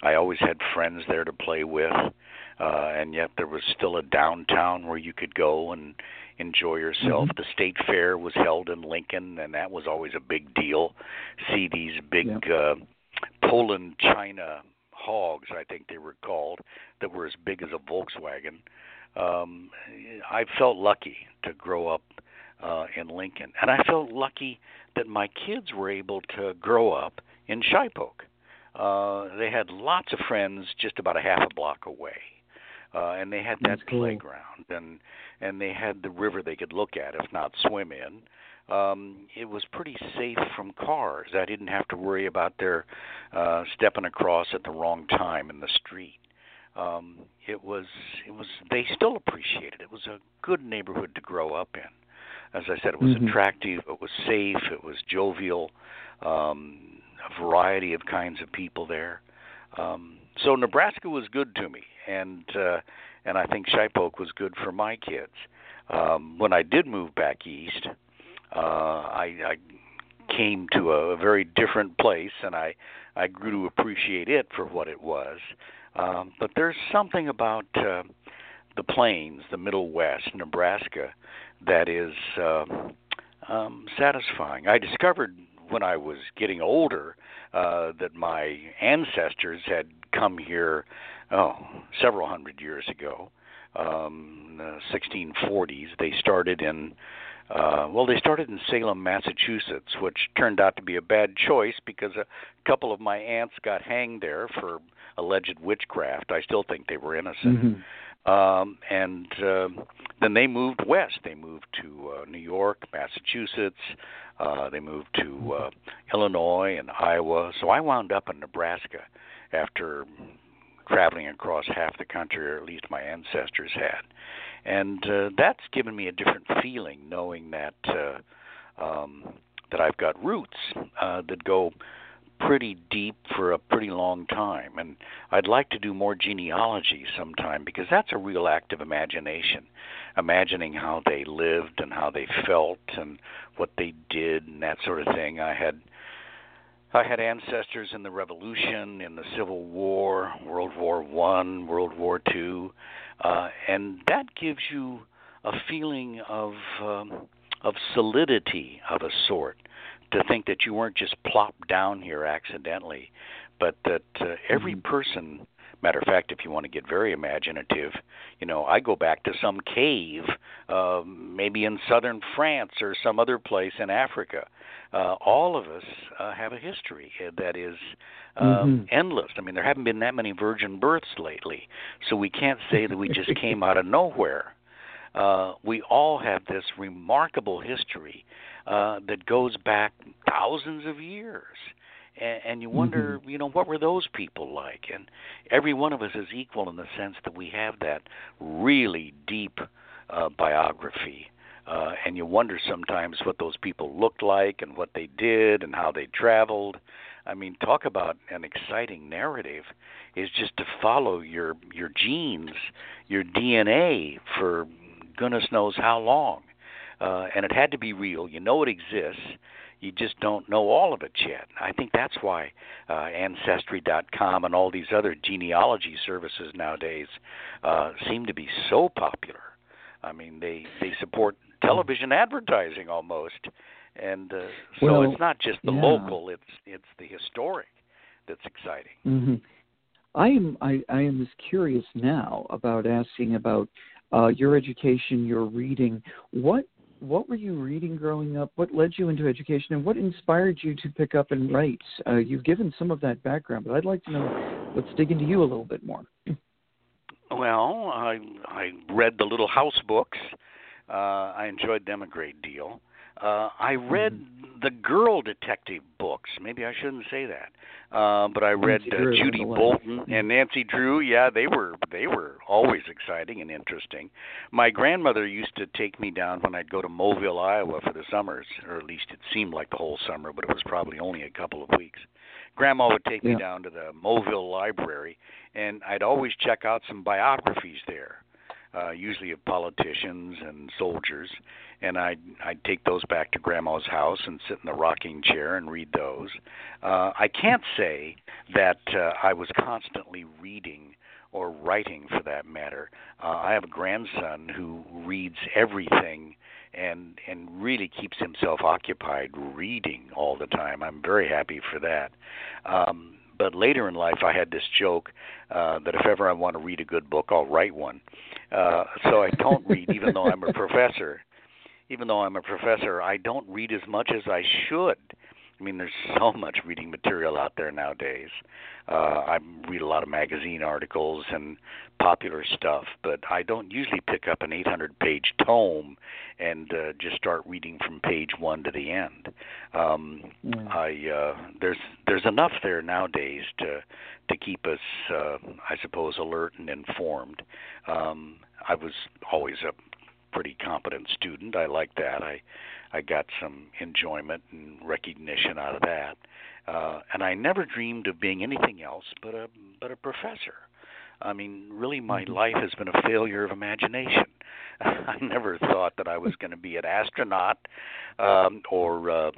I always had friends there to play with, uh, and yet there was still a downtown where you could go and enjoy yourself. Mm-hmm. The state fair was held in Lincoln, and that was always a big deal. See these big yeah. uh, Poland China hogs, I think they were called, that were as big as a Volkswagen. Um, I felt lucky to grow up uh, in Lincoln, and I felt lucky that my kids were able to grow up in Shipoke. Uh, they had lots of friends just about a half a block away, uh, and they had that cool. playground, and and they had the river they could look at, if not swim in. Um, it was pretty safe from cars. I didn't have to worry about their uh, stepping across at the wrong time in the street. Um, it was it was they still appreciated it. It was a good neighborhood to grow up in. As I said, it was Mhm. attractive. It was safe. It was jovial. Um, a variety of kinds of people there. Um, so Nebraska was good to me, and uh, and I think Shipoke was good for my kids. Um, when I did move back east, uh, I, I came to a, very different place, and I I grew to appreciate it for what it was. Um, but there's something about uh, the plains, the Middle West, Nebraska, that is uh, um, satisfying. I discovered when I was getting older uh, that my ancestors had come here, oh, several hundred years ago, um, the 1640s. They started in uh, well, they started in Salem, Massachusetts, which turned out to be a bad choice because a couple of my aunts got hanged there for alleged witchcraft. I still think they were innocent. Mhm. Um, and uh, then they moved west. They moved to uh, New York, Massachusetts. Uh, they moved to uh, Illinois and Iowa. So I wound up in Nebraska after traveling across half the country, or at least my ancestors had. And uh, that's given me a different feeling, knowing that uh, um, that I've got roots uh, that go pretty deep for a pretty long time. And I'd like to do more genealogy sometime because that's a real act of imagination. Imagining how they lived and how they felt and what they did and that sort of thing. I had I had ancestors in the Revolution, in the Civil War, World War One, World War Two, uh, and that gives you a feeling of um, of solidity of a sort to think that you weren't just plopped down here accidentally, but that uh, every Mhm. person. Matter of fact, if you want to get very imaginative, you know, I go back to some cave, uh, maybe in southern France or some other place in Africa. Uh, all of us uh, have a history that is um, Mhm. endless. I mean, there haven't been that many virgin births lately, so we can't say that we just came out of nowhere. Uh, we all have this remarkable history uh, that goes back thousands of years. And, and you wonder, you know, what were those people like? And every one of us is equal in the sense that we have that really deep uh, biography. Uh, and you wonder sometimes what those people looked like and what they did and how they traveled. I mean, talk about an exciting narrative is just to follow your your genes, your DNA for goodness knows how long. Uh, and it had to be real. You know it exists. You just don't know all of it yet. I think that's why uh, Ancestry.com and all these other genealogy services nowadays uh, seem to be so popular. I mean, they they support television advertising almost, and uh, so Well, it's not just the yeah. local; it's it's the historic that's exciting. hmm I am I, I am just curious now about asking about uh, your education, your reading. What what were you reading growing up? What led you into education, and what inspired you to pick up and write? Uh, you've given some of that background, but I'd like to know. Let's dig into you a little bit more. Well, I I read the little house books. Uh, I enjoyed them a great deal. Uh, I read Mm-hmm. the girl detective books. Maybe I shouldn't say that, uh, but I read uh, Judy. Bolton and Nancy Drew. Yeah, they were they were always exciting and interesting. My grandmother used to take me down when I'd go to Moville, Iowa for the summers, or at least it seemed like the whole summer, but it was probably only a couple of weeks. Grandma would take me down to the Moville Library, and I'd always check out some biographies there, uh, usually of politicians and soldiers. And I'd I'd take those back to Grandma's house and sit in the rocking chair and read those. Uh, I can't say that uh, I was constantly reading or writing, for that matter. Uh, I have a grandson who reads everything and and really keeps himself occupied reading all the time. I'm very happy for that. Um, but later in life, I had this joke uh, that if ever I want to read a good book, I'll write one. Uh, so I don't read, even though I'm a professor. Even though I'm a professor, I don't read as much as I should. I mean, there's so much reading material out there nowadays. Uh, I read a lot of magazine articles and popular stuff, but I don't usually pick up an 800-page tome and uh, just start reading from page one to the end. Um, Yeah. I uh, there's there's enough there nowadays to to keep us, uh, I suppose, alert and informed. Um, I was always a pretty competent student. I like that. I I got some enjoyment and recognition out of that. Uh, and I never dreamed of being anything else but a but a professor. I mean, really, my Mhm. life has been a failure of imagination. I never thought that I was going to be an astronaut um, or uh,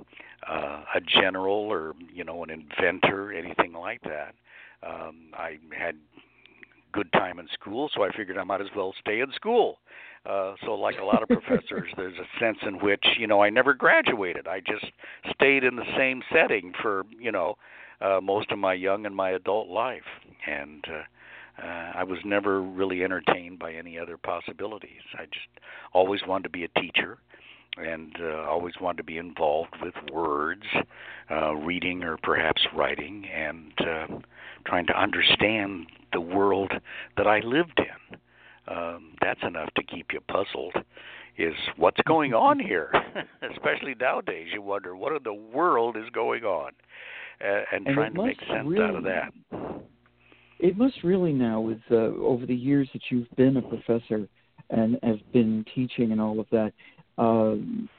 uh, a general or you know an inventor, anything like that. Um, I had good time in school, so I figured I might as well stay in school. Uh, so, like a lot of professors, there's a sense in which you know I never graduated. I just stayed in the same setting for you know uh, most of my young and my adult life, and uh, uh, I was never really entertained by any other possibilities. I just always wanted to be a teacher, and uh, always wanted to be involved with words, uh, reading or perhaps writing, and uh, trying to understand the world that I lived in um, that's enough to keep you puzzled. Is what's going on here? Especially nowadays, you wonder what in the world is going on, and, And trying to make sense really, out of that. It must really now, with uh, over the years that you've been a professor and have been teaching and all of that, um,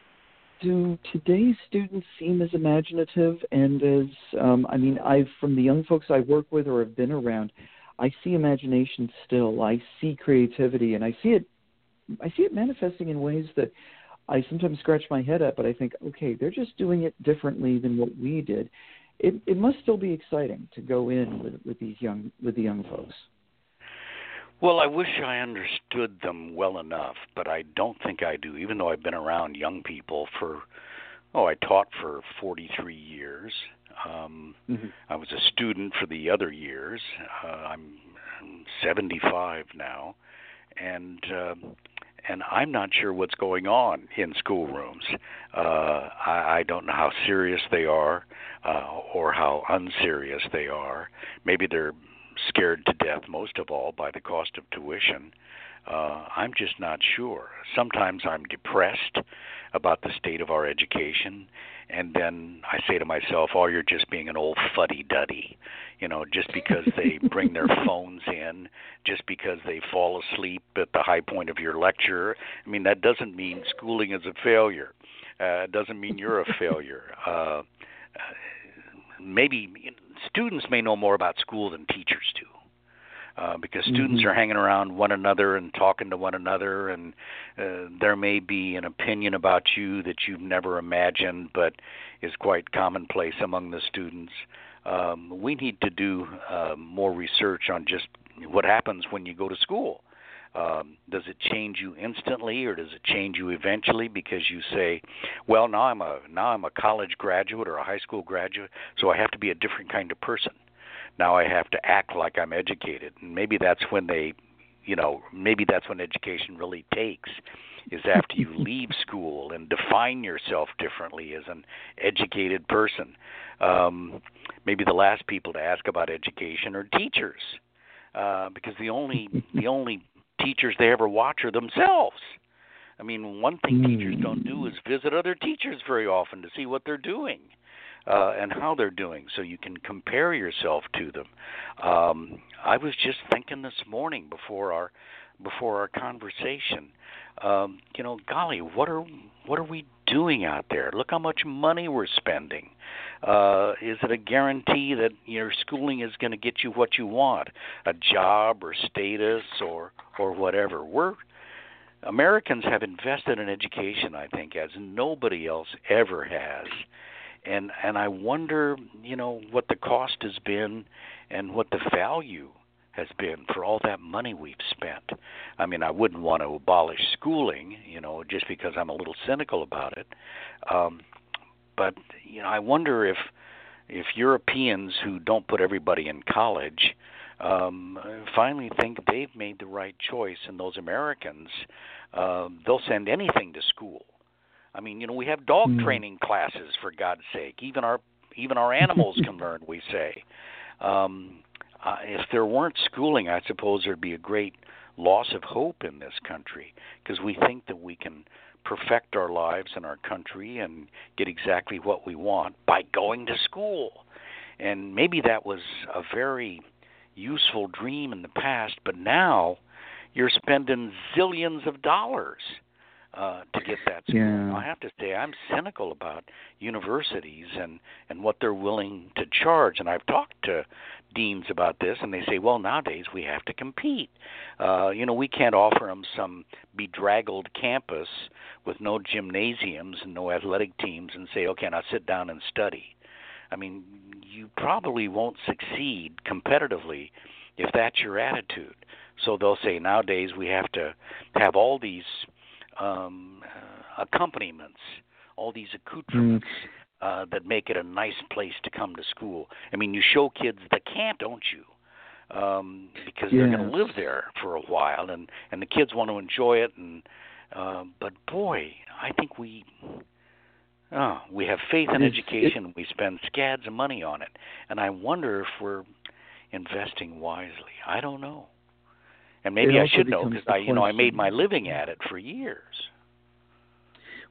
do today's students seem as imaginative and as um, I mean, I've from the young folks I work with or have been around, I see imagination still. I see creativity, and I see it. I see it manifesting in ways that I sometimes scratch my head at, but I think, okay, they're just doing it differently than what we did. It it must still be exciting to go in with with these young with the young folks. Well, I wish I understood them well enough, but I don't think I do. Even though I've been around young people for, oh, I taught for 43 years. Um, Mm-hmm. I was a student for the other years. Uh, I'm 75 now, and um, and I'm not sure what's going on in schoolrooms. Uh, I, I don't know how serious they are, uh, or how unserious they are. Maybe they're scared to death, most of all, by the cost of tuition. Uh, I'm just not sure. Sometimes I'm depressed about the state of our education, and then I say to myself, "Oh, you're just being an old fuddy-duddy." You know, just because they bring their phones in, just because they fall asleep at the high point of your lecture. I mean, that doesn't mean schooling is a failure. Uh, it doesn't mean you're a failure. Uh, maybe students may know more about school than teachers do. Uh, because students Mhm. are hanging around one another and talking to one another, and uh, there may be an opinion about you that you've never imagined, but is quite commonplace among the students. Um, we need to do uh, more research on just what happens when you go to school. Um, does it change you instantly, or does it change you eventually because you say, "Well, now I'm a now I'm a college graduate or a high school graduate, so I have to be a different kind of person." now I have to act like I'm educated. And maybe that's when they, you know, maybe that's when education really takes is after you leave school and define yourself differently as an educated person. Um, maybe the last people to ask about education are teachers, uh, because the only the only teachers they ever watch are themselves. I mean, one thing mm. teachers don't do is visit other teachers very often to see what they're doing uh, and how they're doing, so you can compare yourself to them. Um, I was just thinking this morning before our before our conversation. Um, you know, golly, what are what are we doing out there? Look how much money we're spending. Uh, is it a guarantee that your schooling is going to get you what you want, a job or status or or whatever? We're Americans have invested in education, I think, as nobody else ever has. And and I wonder, you know, what the cost has been and what the value has been for all that money we've spent. I mean, I wouldn't want to abolish schooling, you know, just because I'm a little cynical about it. Um, but you know, I wonder if if Europeans who don't put everybody in college um, finally think they've made the right choice, and those Americans, uh, they'll send anything to school. I mean, you know, we have dog mm. training classes for God's sake. Even our even our animals can learn. We say, um, uh, if there weren't schooling, I suppose there'd be a great loss of hope in this country because we think that we can perfect our lives in our country and get exactly what we want by going to school. And maybe that was a very useful dream in the past, but now you're spending zillions of dollars uh, to get that school. Yeah. I have to say I'm cynical about universities and and what they're willing to charge. And I've talked to deans about this, and they say, well, nowadays we have to compete. Uh, you know, we can't offer them some bedraggled campus with no gymnasiums and no athletic teams and say, okay, now sit down and study. I mean, you probably won't succeed competitively if that's your attitude. So they'll say nowadays we have to have all these um, uh, accompaniments, all these accoutrements. Uh, that make it a nice place to come to school. I mean, you show kids the camp, don't you? Um, because yes. they're going to live there for a while, and and the kids want to enjoy it. And uh, but boy, I think we. Oh, we have faith in it's, education. It, we spend scads of money on it, and I wonder if we're investing wisely. I don't know, and maybe I should know because I, you know, I made my living at it for years.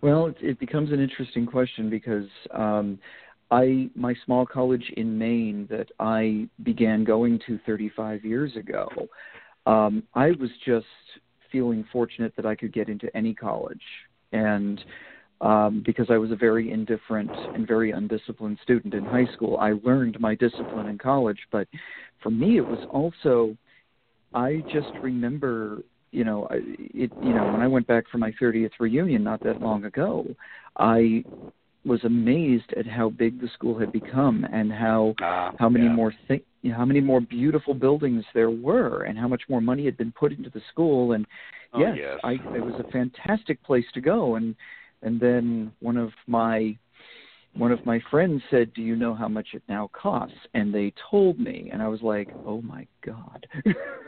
Well, it, it becomes an interesting question because um, I my small college in Maine that I began going to 35 years ago, um, I was just feeling fortunate that I could get into any college, and um, because I was a very indifferent and very undisciplined student in high school, I learned my discipline in college. But for me, it was also I just remember you know, it you know, when I went back for my 30th reunion not that long ago, I was amazed at how big the school had become and how uh, how many yeah. more thi- you know, how many more beautiful buildings there were and how much more money had been put into the school and oh, yes, yes. I it was a fantastic place to go and and then one of my one of my friends said, "Do you know how much it now costs?" And they told me, and I was like, "Oh my god!"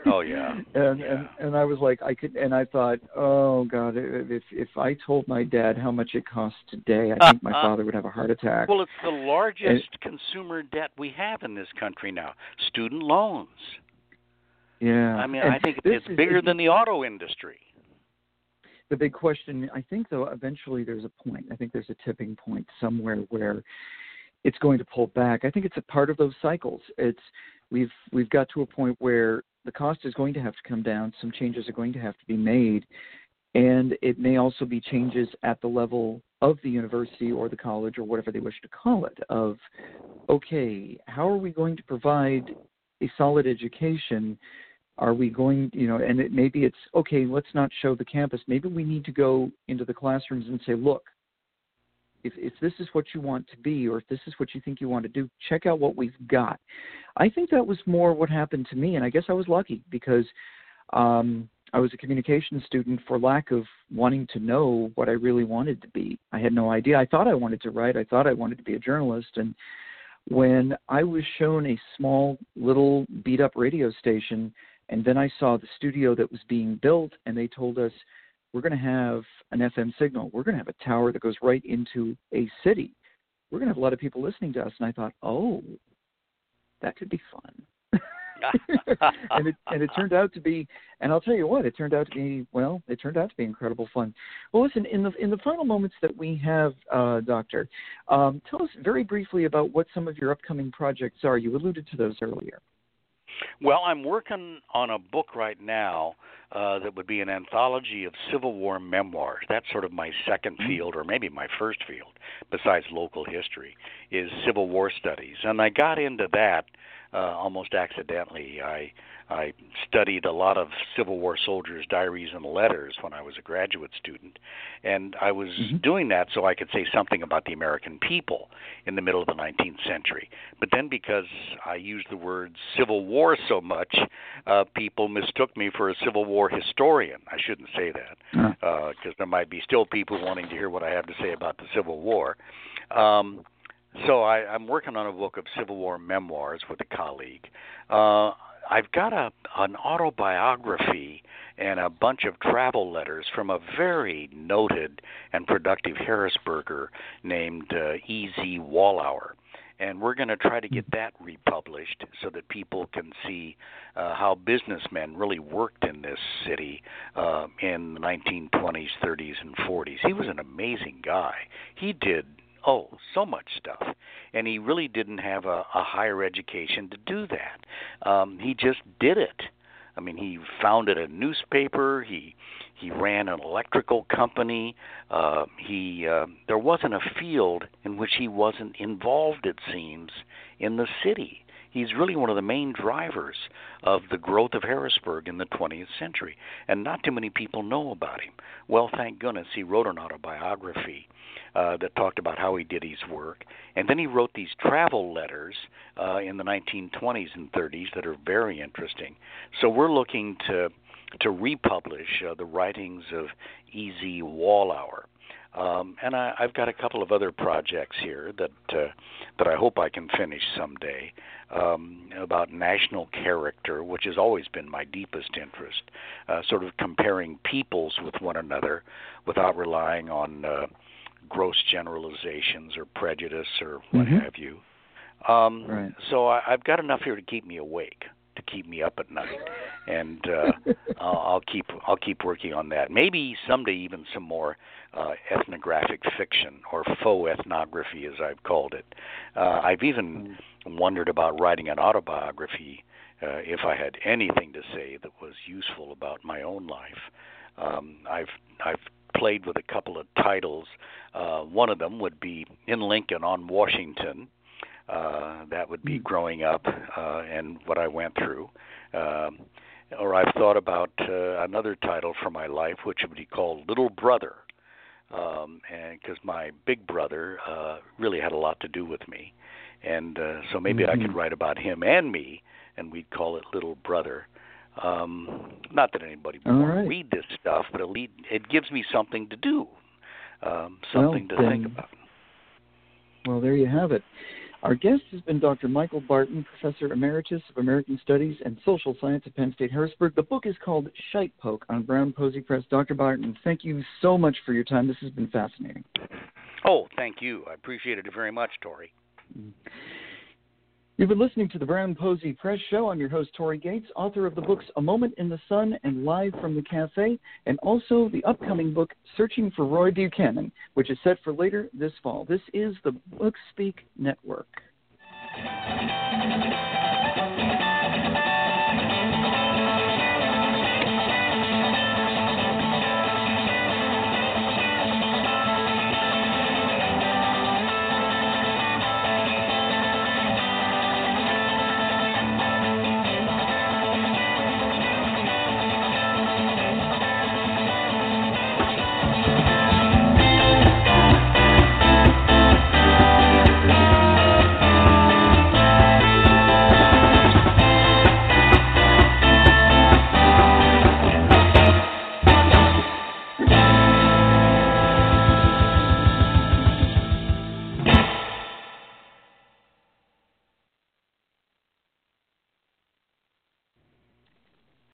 Oh yeah. and yeah. and and I was like, I could, and I thought, "Oh god, if if I told my dad how much it costs today, I think my father would have a heart attack." Well, it's the largest and, consumer debt we have in this country now. Student loans. Yeah. I mean, and I think it's bigger than the auto industry the big question, I think, though, eventually there's a point. I think there's a tipping point somewhere where it's going to pull back. I think it's a part of those cycles. It's we've we've got to a point where the cost is going to have to come down. Some changes are going to have to be made, and it may also be changes at the level of the university or the college or whatever they wish to call it. Of okay, how are we going to provide a solid education are we going you know and it, maybe it's okay let's not show the campus. Maybe we need to go into the classrooms and say look if if this is what you want to be or if this is what you think you want to do check out what we've got. I think that was more what happened to me and i guess i was lucky because um i was a communication student for lack of wanting to know what i really wanted to be. I had no idea. I thought i wanted to write. I thought i wanted to be a journalist. And when i was shown a small little beat up radio station and then I saw the studio that was being built, and they told us, we're going to have an FM signal. We're going to have a tower that goes right into a city. We're going to have a lot of people listening to us. And I thought, oh, that could be fun. and it and it turned out to be and I'll tell you what, it turned out to be well, it turned out to be incredible fun. Well listen, in the in the final moments that we have, uh, Doctor, um, tell us very briefly about what some of your upcoming projects are. You alluded to those earlier. Well, I'm working on a book right now uh, that would be an anthology of Civil War memoirs. That's sort of my second Mm-hmm. field, or maybe my first field, besides local history, is Civil War studies. And I got into that uh, almost accidentally. I I studied a lot of Civil War soldiers' diaries and letters when I was a graduate student, and I was Mhm. doing that so I could say something about the American people in the middle of the 19th century. But then, because I used the word Civil War so much, uh, people mistook me for a Civil War historian. I shouldn't say that Uh, because there might be still people wanting to hear what I have to say about the Civil War. Um, so I, I'm working on a book of Civil War memoirs with a colleague. Uh, I've got a an autobiography and a bunch of travel letters from a very noted and productive Harrisburger named uh, E.Z. Wallower. And we're going to try to get that republished so that people can see uh, how businessmen really worked in this city uh, in the 1920s, 30s, and 40s. He was an amazing guy. He did oh so much stuff, and he really didn't have a, a higher education to do that. Um, he just did it. I mean, he founded a newspaper. He he ran an electrical company. Uh, he uh, there wasn't a field in which he wasn't involved. It seems in the city. He's really one of the main drivers of the growth of Harrisburg in the 20th century, and not too many people know about him. Well, thank goodness he wrote an autobiography uh, that talked about how he did his work, and then he wrote these travel letters uh, in the 1920s and 30s that are very interesting. So we're looking to to republish uh, the writings of E.Z. Wallower. Um, and I, I've got a couple of other projects here that uh, that I hope I can finish someday um, about national character, which has always been my deepest interest. Uh, sort of comparing peoples with one another without relying on uh, gross generalizations or prejudice or what Mhm. have you. Um, Right. So I, I've got enough here to keep me awake, to keep me up at night, and uh, I'll, I'll keep I'll keep working on that. Maybe someday even some more uh, ethnographic fiction or faux ethnography, as I've called it. Uh, I've even wondered about writing an autobiography uh, if I had anything to say that was useful about my own life. Um, I've I've played with a couple of titles. Uh, one of them would be in Lincoln on Washington. Uh, that would be growing up uh, and what I went through. Um, or I've thought about uh, another title for my life, which would be called Little Brother, um, and because my big brother uh, really had a lot to do with me, and uh, so maybe I could Mhm. write about him and me, and we'd call it Little Brother. Um, not that anybody would right. read this stuff, but at least it gives me something to do, um, something Well, to think about. Well, there you have it. Our guest has been Dr. Michael Barton, Professor Emeritus of American Studies and Social Science at Penn State Harrisburg. The book is called Shite Poke on Brown Posey Press. Dr. Barton, thank you so much for your time. This has been fascinating. Oh, thank you. I appreciate it very much, Tory. Mm-hmm. You've been listening to the Brown Posey Press Show. I'm your host, Tory Gates, author of the books A Moment in the Sun and Live from the Cafe, and also the upcoming book, Searching for Roy Buchanan, which is set for later this fall. This is the Book Speak Network.